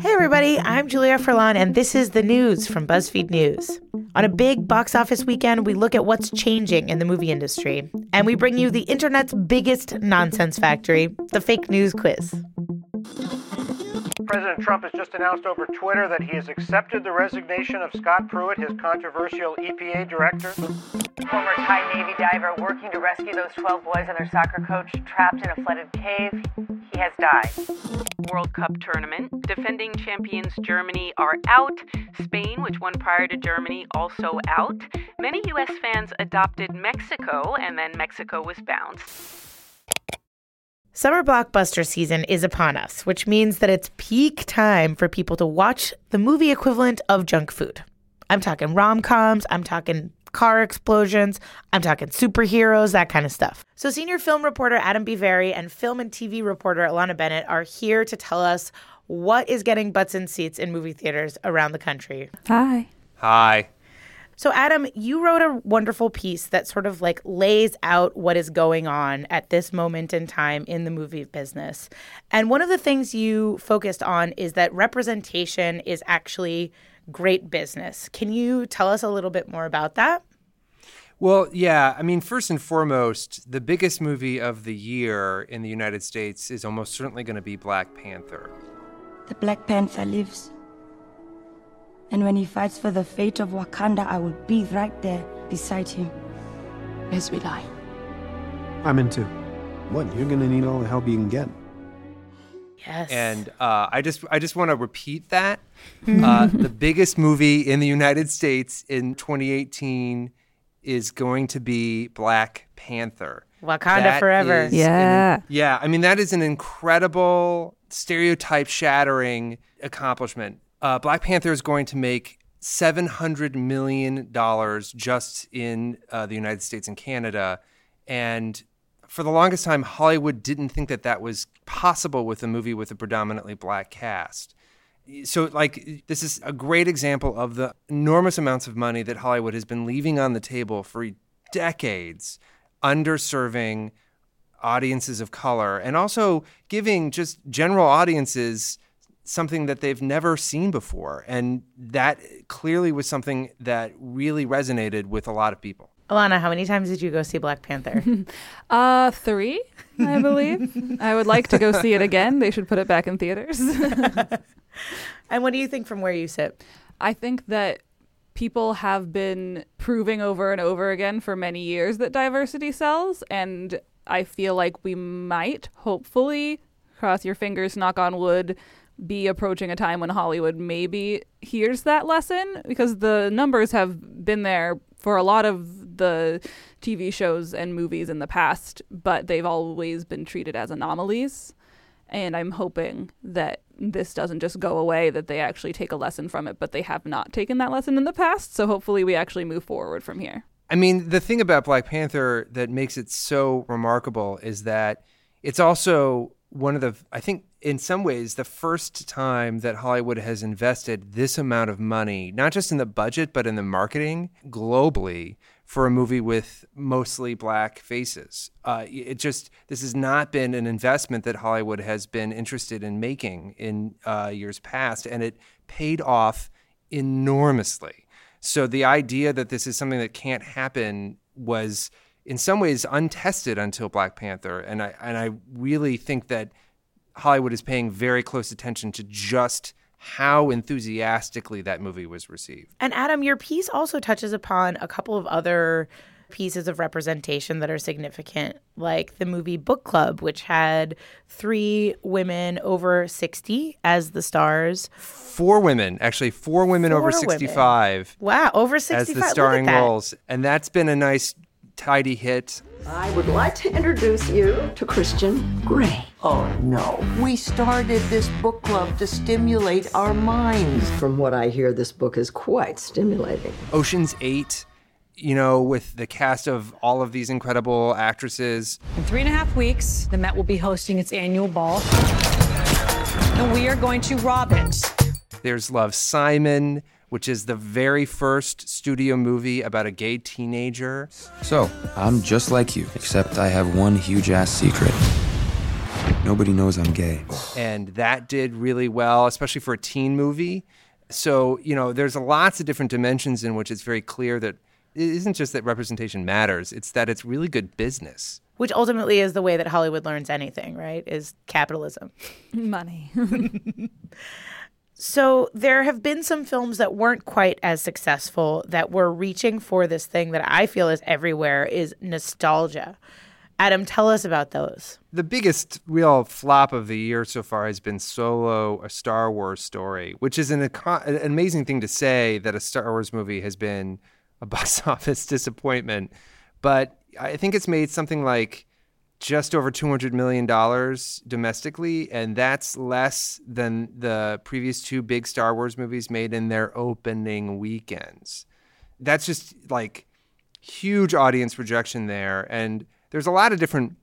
Hey, everybody, I'm Julia Furlan, and this is the news from BuzzFeed News. On a big box office weekend, we look at what's changing in the movie industry, and we bring you the internet's biggest nonsense factory, the fake news quiz. President Trump has just announced over Twitter that he has accepted the resignation of Scott Pruitt, his controversial EPA director. Former Thai Navy diver working to rescue those 12 boys and their soccer coach trapped in a flooded cave. He has died. World Cup tournament. Defending champions Germany are out. Spain, which won prior to Germany, also out. Many U.S. fans adopted Mexico, and then Mexico was bounced. Summer blockbuster season is upon us, which means that it's peak time for people to watch the movie equivalent of junk food. I'm talking rom coms, I'm talking car explosions, I'm talking superheroes, that kind of stuff. So, senior film reporter Adam B. Vary and film and TV reporter Alanna Bennett are here to tell us what is getting butts in seats in movie theaters around the country. Hi. Hi. So, Adam, you wrote a wonderful piece that sort of like lays out what is going on at this moment in time in the movie business. And one of the things you focused on is that representation is actually great business. Can you tell us a little bit more about that? Well, yeah. I mean, first and foremost, the biggest movie of the year in the United States is almost certainly going to be Black Panther. The Black Panther lives. And when he fights for the fate of Wakanda, I will be right there beside him. As will I. I'm in too. What? You're gonna need all the help you can get. Yes. And uh, I just I just want to repeat that uh, the biggest movie in the United States in 2018 is going to be Black Panther. Wakanda That forever. Yeah. an- yeah. I mean, that is an incredible stereotype shattering accomplishment. Uh, Black Panther is going to make $700 million just in uh, the United States and Canada. And for the longest time, Hollywood didn't think that that was possible with a movie with a predominantly black cast. So, like, this is a great example of the enormous amounts of money that Hollywood has been leaving on the table for decades, underserving audiences of color and also giving just general audiences something that they've never seen before. And that clearly was something that really resonated with a lot of people. Alanna, how many times did you go see Black Panther? Uh, three, I believe. I would like to go see it again. They should put it back in theaters. and what do you think from where you sit? I think that people have been proving over and over again for many years that diversity sells. And I feel like we might, hopefully, cross your fingers, knock on wood, be approaching a time when Hollywood maybe hears that lesson because the numbers have been there for a lot of the TV shows and movies in the past, but they've always been treated as anomalies. And I'm hoping that this doesn't just go away, that they actually take a lesson from it, but they have not taken that lesson in the past. So hopefully we actually move forward from here. I mean, the thing about Black Panther that makes it so remarkable is that it's also one of the, I think, in some ways, the first time that Hollywood has invested this amount of money, not just in the budget, but in the marketing globally for a movie with mostly black faces. Uh, it just, this has not been an investment that Hollywood has been interested in making in uh, years past, and it paid off enormously. So the idea that this is something that can't happen was in some ways untested until Black Panther, and I and I really think that Hollywood is paying very close attention to just how enthusiastically that movie was received. And Adam, your piece also touches upon a couple of other pieces of representation that are significant, like the movie Book Club, which had three women over 60 as the stars. Four women, actually, four women Four over women. 65 Wow, over 65. as 65. the starring roles. And that's been a nice, tidy hit. I would like to introduce you to Christian Grey. Oh no. We started this book club to stimulate our minds. From what I hear, this book is quite stimulating. Ocean's 8, you know, with the cast of all of these incredible actresses. In three and a half weeks, the Met will be hosting its annual ball. And we are going to rob it. There's Love Simon, which is the very first studio movie about a gay teenager. So, I'm just like you, except I have one huge ass secret. Nobody knows I'm gay. and that did really well, especially for a teen movie. So, you know, there's lots of different dimensions in which it's very clear that it isn't just that representation matters, it's that it's really good business. Which ultimately is the way that Hollywood learns anything, right? Is capitalism. Money. So there have been some films that weren't quite as successful that were reaching for this thing that I feel is everywhere is nostalgia. Adam, tell us about those. The biggest real flop of the year so far has been Solo, a Star Wars story, which is an, an amazing thing to say that a Star Wars movie has been a box office disappointment. But I think it's made something like just over $200 million domestically, and that's less than the previous two big Star Wars movies made in their opening weekends. That's just like huge audience projection there. And there's a lot of different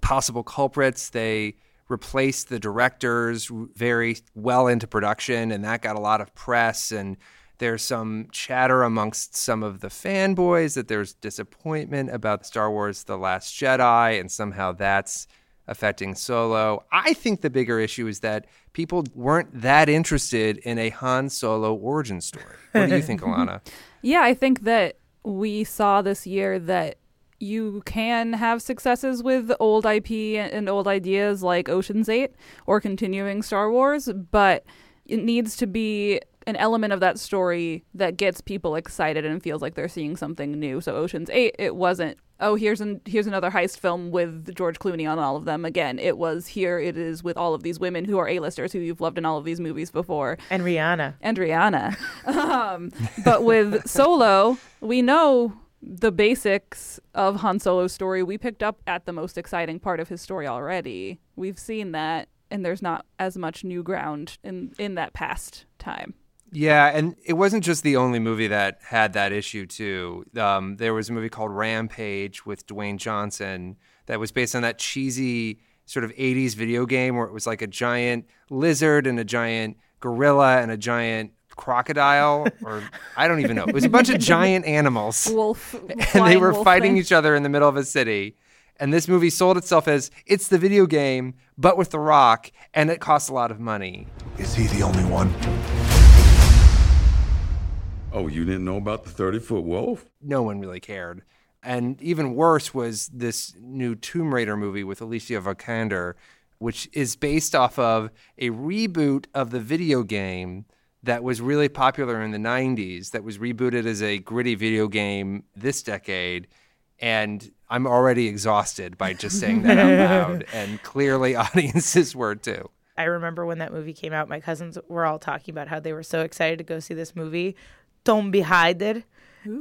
possible culprits. They replaced the directors very well into production, and that got a lot of press. And there's some chatter amongst some of the fanboys that there's disappointment about Star Wars The Last Jedi, and somehow that's affecting Solo. I think the bigger issue is that people weren't that interested in a Han Solo origin story. What do you think, Alanna? Yeah, I think that we saw this year that you can have successes with old IP and old ideas like Ocean's 8 or continuing Star Wars, but it needs to be an element of that story that gets people excited and feels like they're seeing something new. So Ocean's 8, it wasn't oh here's an here's another heist film with George Clooney on all of them again. It was here it is with all of these women who are A-listers who you've loved in all of these movies before. And Rihanna. And Rihanna. um, but with Solo, we know the basics of Han Solo's story. We picked up at the most exciting part of his story already. We've seen that and there's not as much new ground in in that past time. Yeah, and it wasn't just the only movie that had that issue too. Um, there was a movie called Rampage with Dwayne Johnson that was based on that cheesy sort of 80s video game where it was like a giant lizard and a giant gorilla and a giant crocodile or I don't even know. It was a bunch of giant animals. Wolf. And they were fighting thing. each other in the middle of a city. And this movie sold itself as it's the video game, but with The Rock, and it costs a lot of money. Is he the only one? Oh, you didn't know about the 30 foot wolf? No one really cared. And even worse was this new Tomb Raider movie with Alicia Vikander, which is based off of a reboot of the video game that was really popular in the 90s, that was rebooted as a gritty video game this decade. And I'm already exhausted by just saying that out loud. And clearly, audiences were too. I remember when that movie came out, my cousins were all talking about how they were so excited to go see this movie, Don't Be Hided.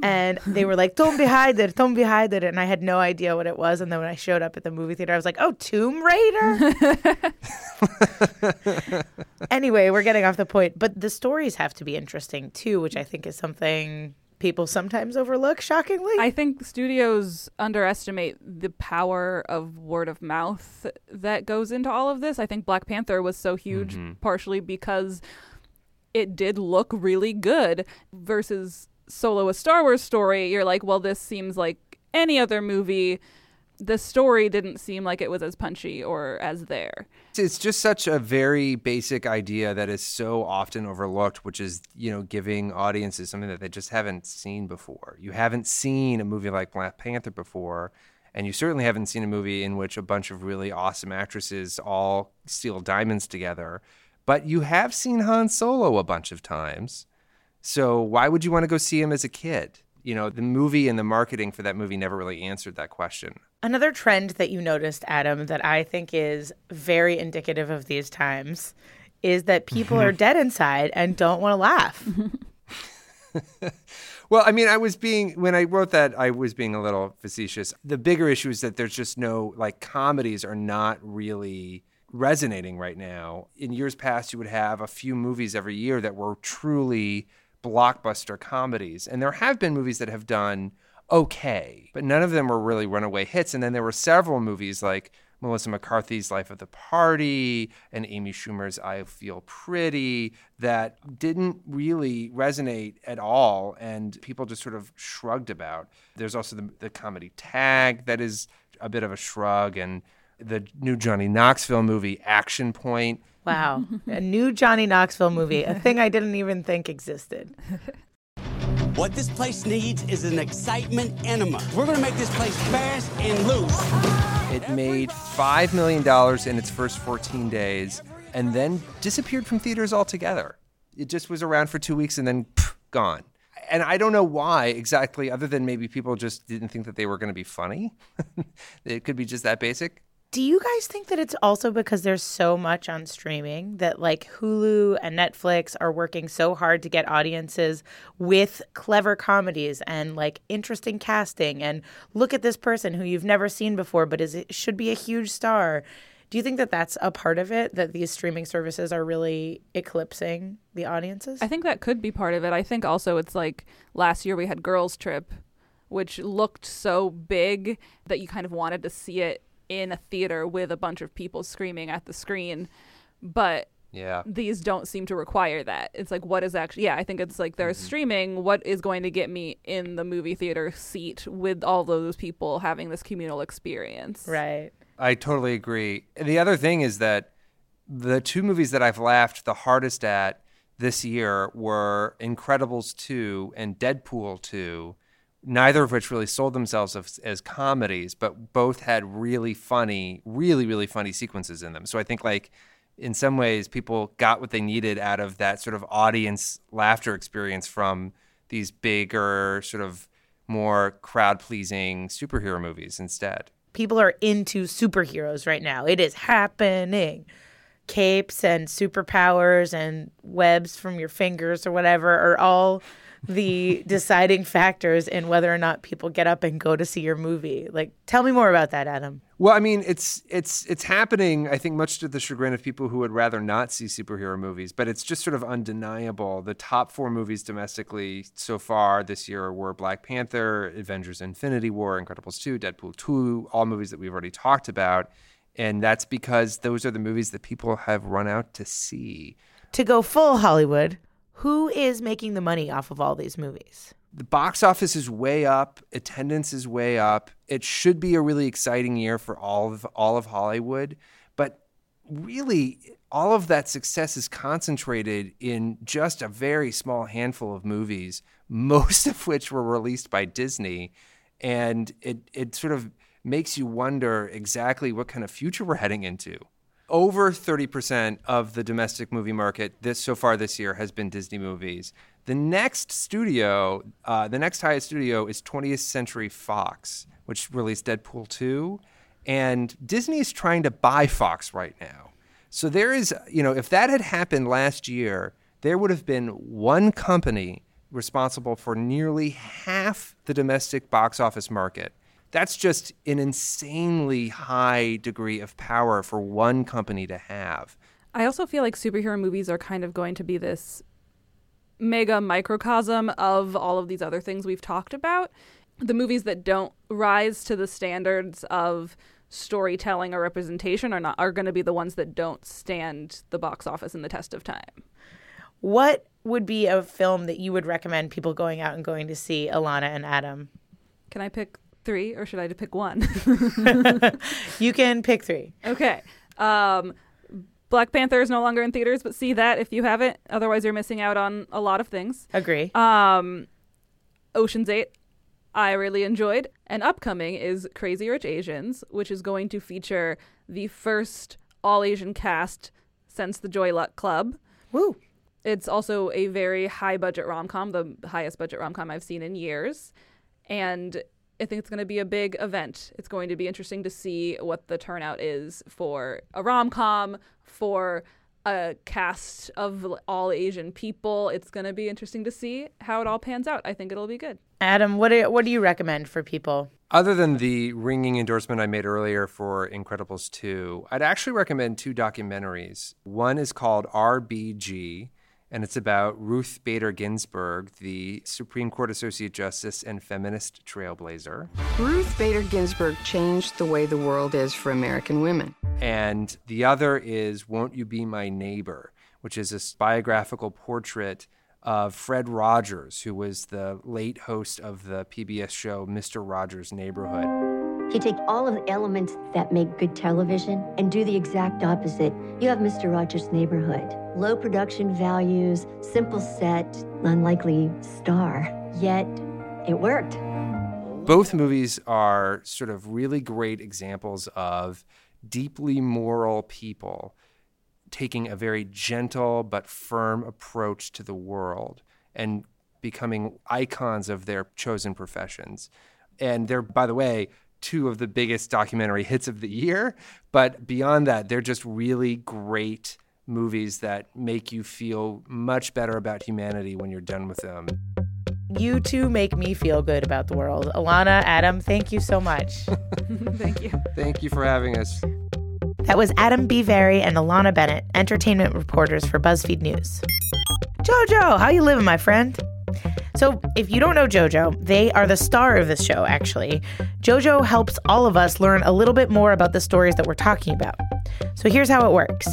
And they were like, Don't be hided, don't be hided. And I had no idea what it was. And then when I showed up at the movie theater, I was like, Oh, Tomb Raider? anyway, we're getting off the point. But the stories have to be interesting too, which I think is something people sometimes overlook, shockingly. I think studios underestimate the power of word of mouth that goes into all of this. I think Black Panther was so huge Mm-hmm. partially because it did look really good versus Solo a Star Wars story. You're like, well, this seems like any other movie. The story didn't seem like it was as punchy or as there. It's just such a very basic idea that is so often overlooked, which is, you know, giving audiences something that they just haven't seen before. You haven't seen a movie like Black Panther before, and you certainly haven't seen a movie in which a bunch of really awesome actresses all steal diamonds together. But you have seen Han Solo a bunch of times. So why would you want to go see him as a kid? You know, the movie and the marketing for that movie never really answered that question. Another trend that you noticed, Adam, that I think is very indicative of these times is that people are dead inside and don't want to laugh. Well, I mean, I was being when I wrote that, I was being a little facetious. The bigger issue is that there's just no like comedies are not really resonating right now. In years past, you would have a few movies every year that were truly blockbuster comedies, and there have been movies that have done okay, but none of them were really runaway hits. And then there were several movies like Melissa McCarthy's Life of the Party and Amy Schumer's I Feel Pretty that didn't really resonate at all and people just sort of shrugged about. There's also the, the comedy tag that is a bit of a shrug and the new Johnny Knoxville movie, Action Point. Wow. a new Johnny Knoxville movie, a thing I didn't even think existed. What this place needs is an excitement enema. We're going to make this place fast and loose. It made $5 million in its first 14 days and then disappeared from theaters altogether. It just was around for two weeks and then pff, gone. And I don't know why exactly, other than maybe people just didn't think that they were going to be funny. it could be just that basic. Do you guys think that it's also because there's so much on streaming that like Hulu and Netflix are working so hard to get audiences with clever comedies and like interesting casting and look at this person who you've never seen before but is should be a huge star. Do you think that that's a part of it that these streaming services are really eclipsing the audiences? I think that could be part of it. I think also it's like last year we had Girls Trip, which looked so big that you kind of wanted to see it in a theater with a bunch of people screaming at the screen. But yeah. These don't seem to require that. It's like what is actually yeah, I think it's like there's Mm-hmm. streaming, what is going to get me in the movie theater seat with all those people having this communal experience. Right. I totally agree. The other thing is that the two movies that I've laughed the hardest at this year were Incredibles 2 and Deadpool 2, neither of which really sold themselves as, as comedies, but both had really funny, really, really funny sequences in them. So I think, like, in some ways, people got what they needed out of that sort of audience laughter experience from these bigger, sort of more crowd pleasing superhero movies instead people are into superheroes right now. It is happening. Capes and superpowers and webs from your fingers or whatever are all the deciding factors in whether or not people get up and go to see your movie. Like tell me more about that, Adam. Well, I mean, it's it's it's happening. I think much to the chagrin of people who would rather not see superhero movies, but it's just sort of undeniable. The top four movies domestically so far this year were Black Panther, Avengers: Infinity War, Incredibles two, Deadpool two, all movies that we've already talked about, and that's because those are the movies that people have run out to see. To go full Hollywood, who is making the money off of all these movies? the box office is way up, attendance is way up. It should be a really exciting year for all of all of Hollywood, but really all of that success is concentrated in just a very small handful of movies, most of which were released by Disney, and it it sort of makes you wonder exactly what kind of future we're heading into. Over 30% of the domestic movie market this so far this year has been Disney movies. The next studio, uh, the next highest studio is 20th Century Fox, which released Deadpool 2. And Disney is trying to buy Fox right now. So there is, you know, if that had happened last year, there would have been one company responsible for nearly half the domestic box office market. That's just an insanely high degree of power for one company to have. I also feel like superhero movies are kind of going to be this mega microcosm of all of these other things we've talked about. The movies that don't rise to the standards of storytelling or representation are not are going to be the ones that don't stand the box office in the test of time. What would be a film that you would recommend people going out and going to see, Alanna and Adam? Can I pick three or should I pick one? you can pick three. Okay. Um, Black Panther is no longer in theaters, but see that if you haven't. Otherwise, you're missing out on a lot of things. Agree. Um, Ocean's Eight, I really enjoyed. And upcoming is Crazy Rich Asians, which is going to feature the first all Asian cast since the Joy Luck Club. Woo. It's also a very high budget rom com, the highest budget rom com I've seen in years. And I think it's going to be a big event. It's going to be interesting to see what the turnout is for a rom com, for a cast of all Asian people. It's going to be interesting to see how it all pans out. I think it'll be good. Adam, what do, what do you recommend for people? Other than the ringing endorsement I made earlier for Incredibles 2, I'd actually recommend two documentaries. One is called RBG, and it's about Ruth Bader Ginsburg, the Supreme Court Associate Justice and feminist trailblazer. Ruth Bader Ginsburg changed the way the world is for American women. And the other is Won't You Be My Neighbor, which is a biographical portrait of Fred Rogers, who was the late host of the PBS show Mr. Rogers' Neighborhood. You take all of the elements that make good television and do the exact opposite. You have Mr. Rogers' Neighborhood. Low production values, simple set, unlikely star. Yet, it worked. Both movies are sort of really great examples of deeply moral people taking a very gentle but firm approach to the world and becoming icons of their chosen professions. And they're, by the way, two of the biggest documentary hits of the year. But beyond that, they're just really great movies that make you feel much better about humanity when you're done with them. You two make me feel good about the world. Alanna, Adam, thank you so much. thank you. Thank you for having us. That was Adam B. Vary and Alanna Bennett, entertainment reporters for BuzzFeed News. Jojo, how you living, my friend? So, if you don't know JoJo, they are the star of this show, actually. JoJo helps all of us learn a little bit more about the stories that we're talking about. So, here's how it works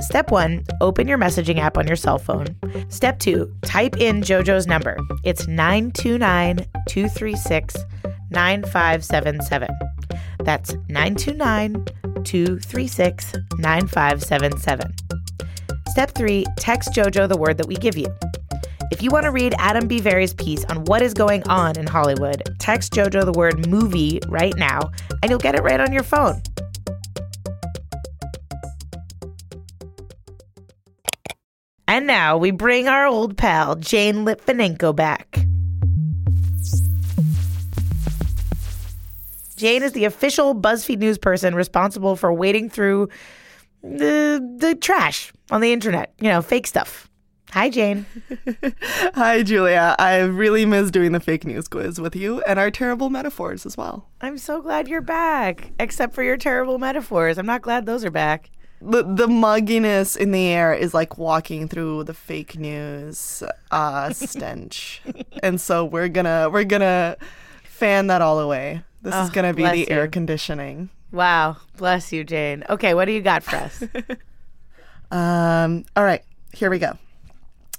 Step one, open your messaging app on your cell phone. Step two, type in JoJo's number. It's 929 236 9577. That's 929 236 9577. Step three, text JoJo the word that we give you. If you want to read Adam B. Piece on what is going on in Hollywood, text JoJo the word movie right now, and you'll get it right on your phone. And now we bring our old pal, Jane Lytvynenko, back. Jane is the official BuzzFeed news person responsible for wading through the, the trash on the internet, you know, fake stuff. Hi, Jane. Hi, Julia. I really miss doing the fake news quiz with you and our terrible metaphors as well. I'm so glad you're back, except for your terrible metaphors. I'm not glad those are back. The, the mugginess in the air is like walking through the fake news uh, stench, and so we're gonna we're gonna fan that all away. This Oh, is gonna be the air conditioning. Wow. Bless you, Jane. Okay, what do you got for us? Um, all right, here we go.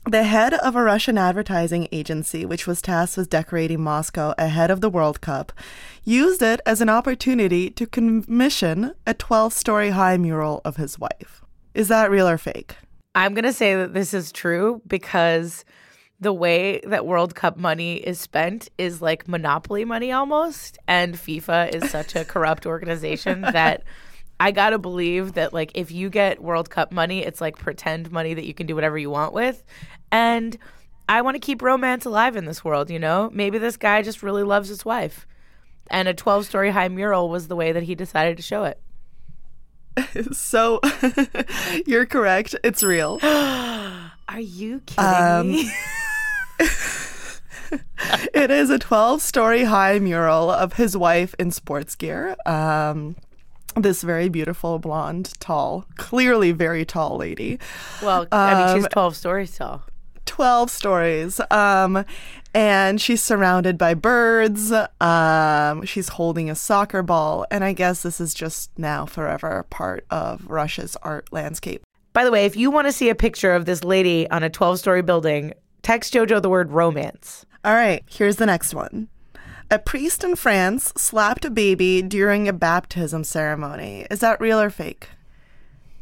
The head of a Russian advertising agency, which was tasked with decorating Moscow ahead of the World Cup, used it as an opportunity to commission a 12 story high mural of his wife. Is that real or fake? I'm going to say that this is true because the way that World Cup money is spent is like monopoly money almost. And FIFA is such a corrupt organization that I got to believe that, like, if you get World Cup money, it's like pretend money that you can do whatever you want with. And I want to keep romance alive in this world, you know? Maybe this guy just really loves his wife. And a 12 story high mural was the way that he decided to show it. So you're correct. It's real. Are you kidding Um, me? it is a 12 story high mural of his wife in sports gear. Um, this very beautiful, blonde, tall, clearly very tall lady. Well, I mean, she's Um, 12 stories tall. 12 stories. Um, and she's surrounded by birds. Um, she's holding a soccer ball. And I guess this is just now forever part of Russia's art landscape. By the way, if you want to see a picture of this lady on a 12 story building, text JoJo the word romance. All right, here's the next one. A priest in France slapped a baby during a baptism ceremony. Is that real or fake?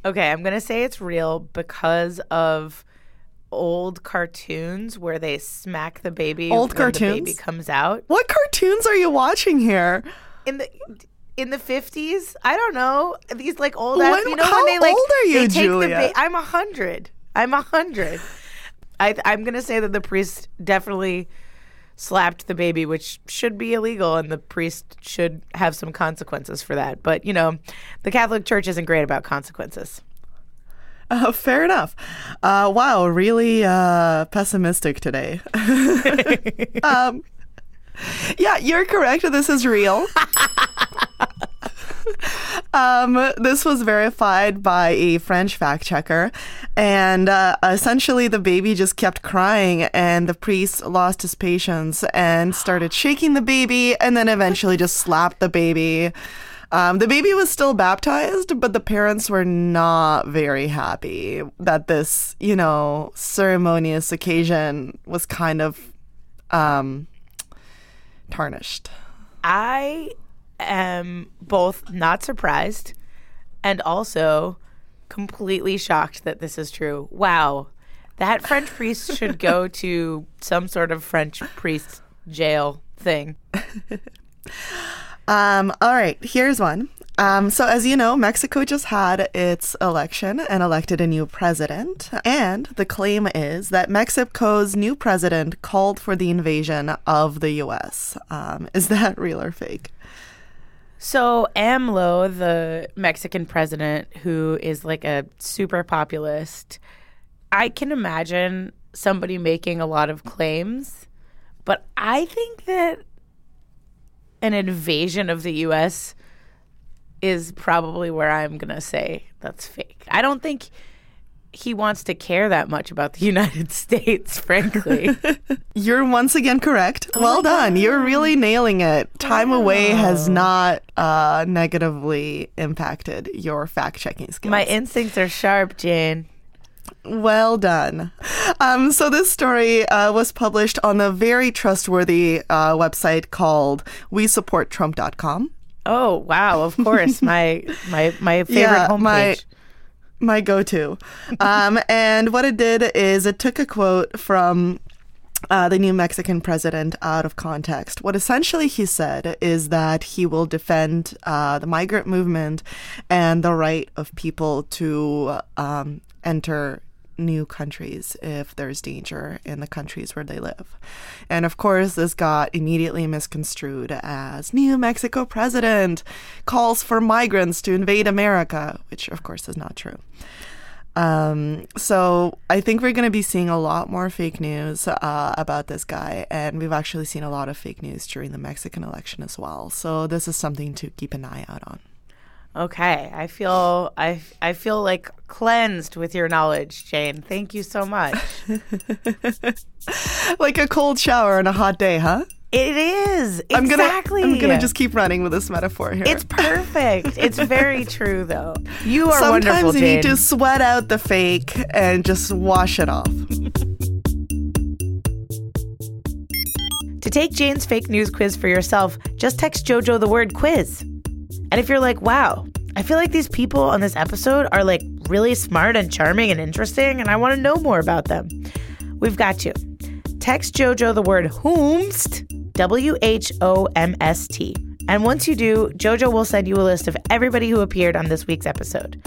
Okay, I'm going to say it's real because of old cartoons where they smack the baby Old when the baby comes out. What cartoons are you watching here? In the in the 50s, I don't know. These like old When- ass, you know how when they like old are you, Julia? ba- I'm a 100. I'm a 100. I I'm going to say that the priest definitely slapped the baby, which should be illegal, and the priest should have some consequences for that. But, you know, the Catholic Church isn't great about consequences. Uh, fair enough. Uh, wow, really uh, pessimistic today. um, yeah, you're correct. This is real. um, this was verified by a French fact checker. And uh, essentially, the baby just kept crying, and the priest lost his patience and started shaking the baby, and then eventually just slapped the baby. Um, the baby was still baptized, but the parents were not very happy that this, you know, ceremonious occasion was kind of um, tarnished. I am both not surprised and also completely shocked that this is true. Wow. That French priest should go to some sort of French priest jail thing. Um, all right, here's one. Um, so, as you know, Mexico just had its election and elected a new president. And the claim is that Mexico's new president called for the invasion of the U.S. Um, is that real or fake? So, AMLO, the Mexican president, who is like a super populist, I can imagine somebody making a lot of claims, but I think that an invasion of the U.S. is probably where I'm going to say that's fake. I don't think he wants to care that much about the United States, frankly. You're once again correct. Oh well done. God. You're really nailing it. Time wow. away has not uh, negatively impacted your fact checking skills. My instincts are sharp, Jane. Well done. Um, so this story uh, was published on a very trustworthy uh, website called WeSupportTrump.com. Oh wow! Of course, my my my favorite yeah, homepage. My, my go-to. um, and what it did is it took a quote from uh, the new Mexican president out of context. What essentially he said is that he will defend uh, the migrant movement and the right of people to um, enter new countries if there's danger in the countries where they live. And of course, this got immediately misconstrued as New Mexico president calls for migrants to invade America, which of course is not true. Um, so I think we're going to be seeing a lot more fake news uh, about this guy, and we've actually seen a lot of fake news during the Mexican election as well. So this is something to keep an eye out on. Okay, I feel I I feel like cleansed with your knowledge, Jane. Thank you so much. like a cold shower on a hot day, huh? It is I'm exactly. Gonna, I'm gonna just keep running with this metaphor here. It's perfect. it's very true, though. You are Sometimes wonderful. you Jane. need to sweat out the fake and just wash it off. to take Jane's fake news quiz for yourself, just text JoJo the word quiz. And if you're like, wow, I feel like these people on this episode are like really smart and charming and interesting, and I want to know more about them, we've got you. Text JoJo the word whomst, W H O M S T. And once you do, JoJo will send you a list of everybody who appeared on this week's episode.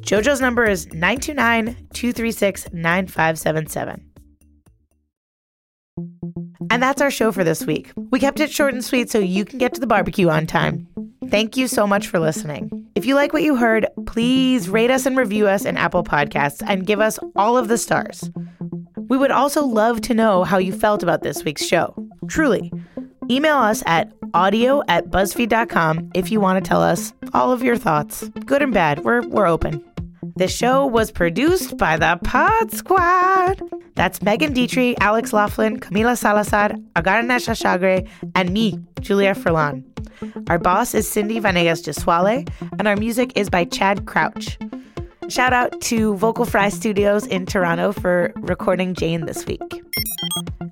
JoJo's number is 929 236 9577. And that's our show for this week. We kept it short and sweet so you can get to the barbecue on time. Thank you so much for listening. If you like what you heard, please rate us and review us in Apple Podcasts and give us all of the stars. We would also love to know how you felt about this week's show. Truly. Email us at audio at buzzfeed.com if you want to tell us all of your thoughts, good and bad. We're, we're open. The show was produced by the Pod Squad. That's Megan Dietrich, Alex Laughlin, Camila Salazar, Agarna Shagre, and me, Julia Furlan. Our boss is Cindy Vanegas Jeswale, and our music is by Chad Crouch. Shout out to Vocal Fry Studios in Toronto for recording Jane this week.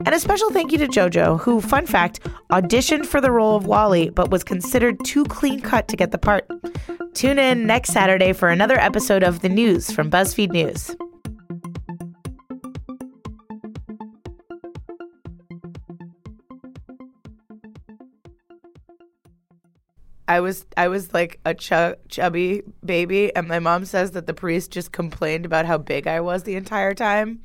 And a special thank you to JoJo, who, fun fact, auditioned for the role of Wally but was considered too clean cut to get the part. Tune in next Saturday for another episode of The News from BuzzFeed News. I was I was like a ch- chubby baby, and my mom says that the priest just complained about how big I was the entire time.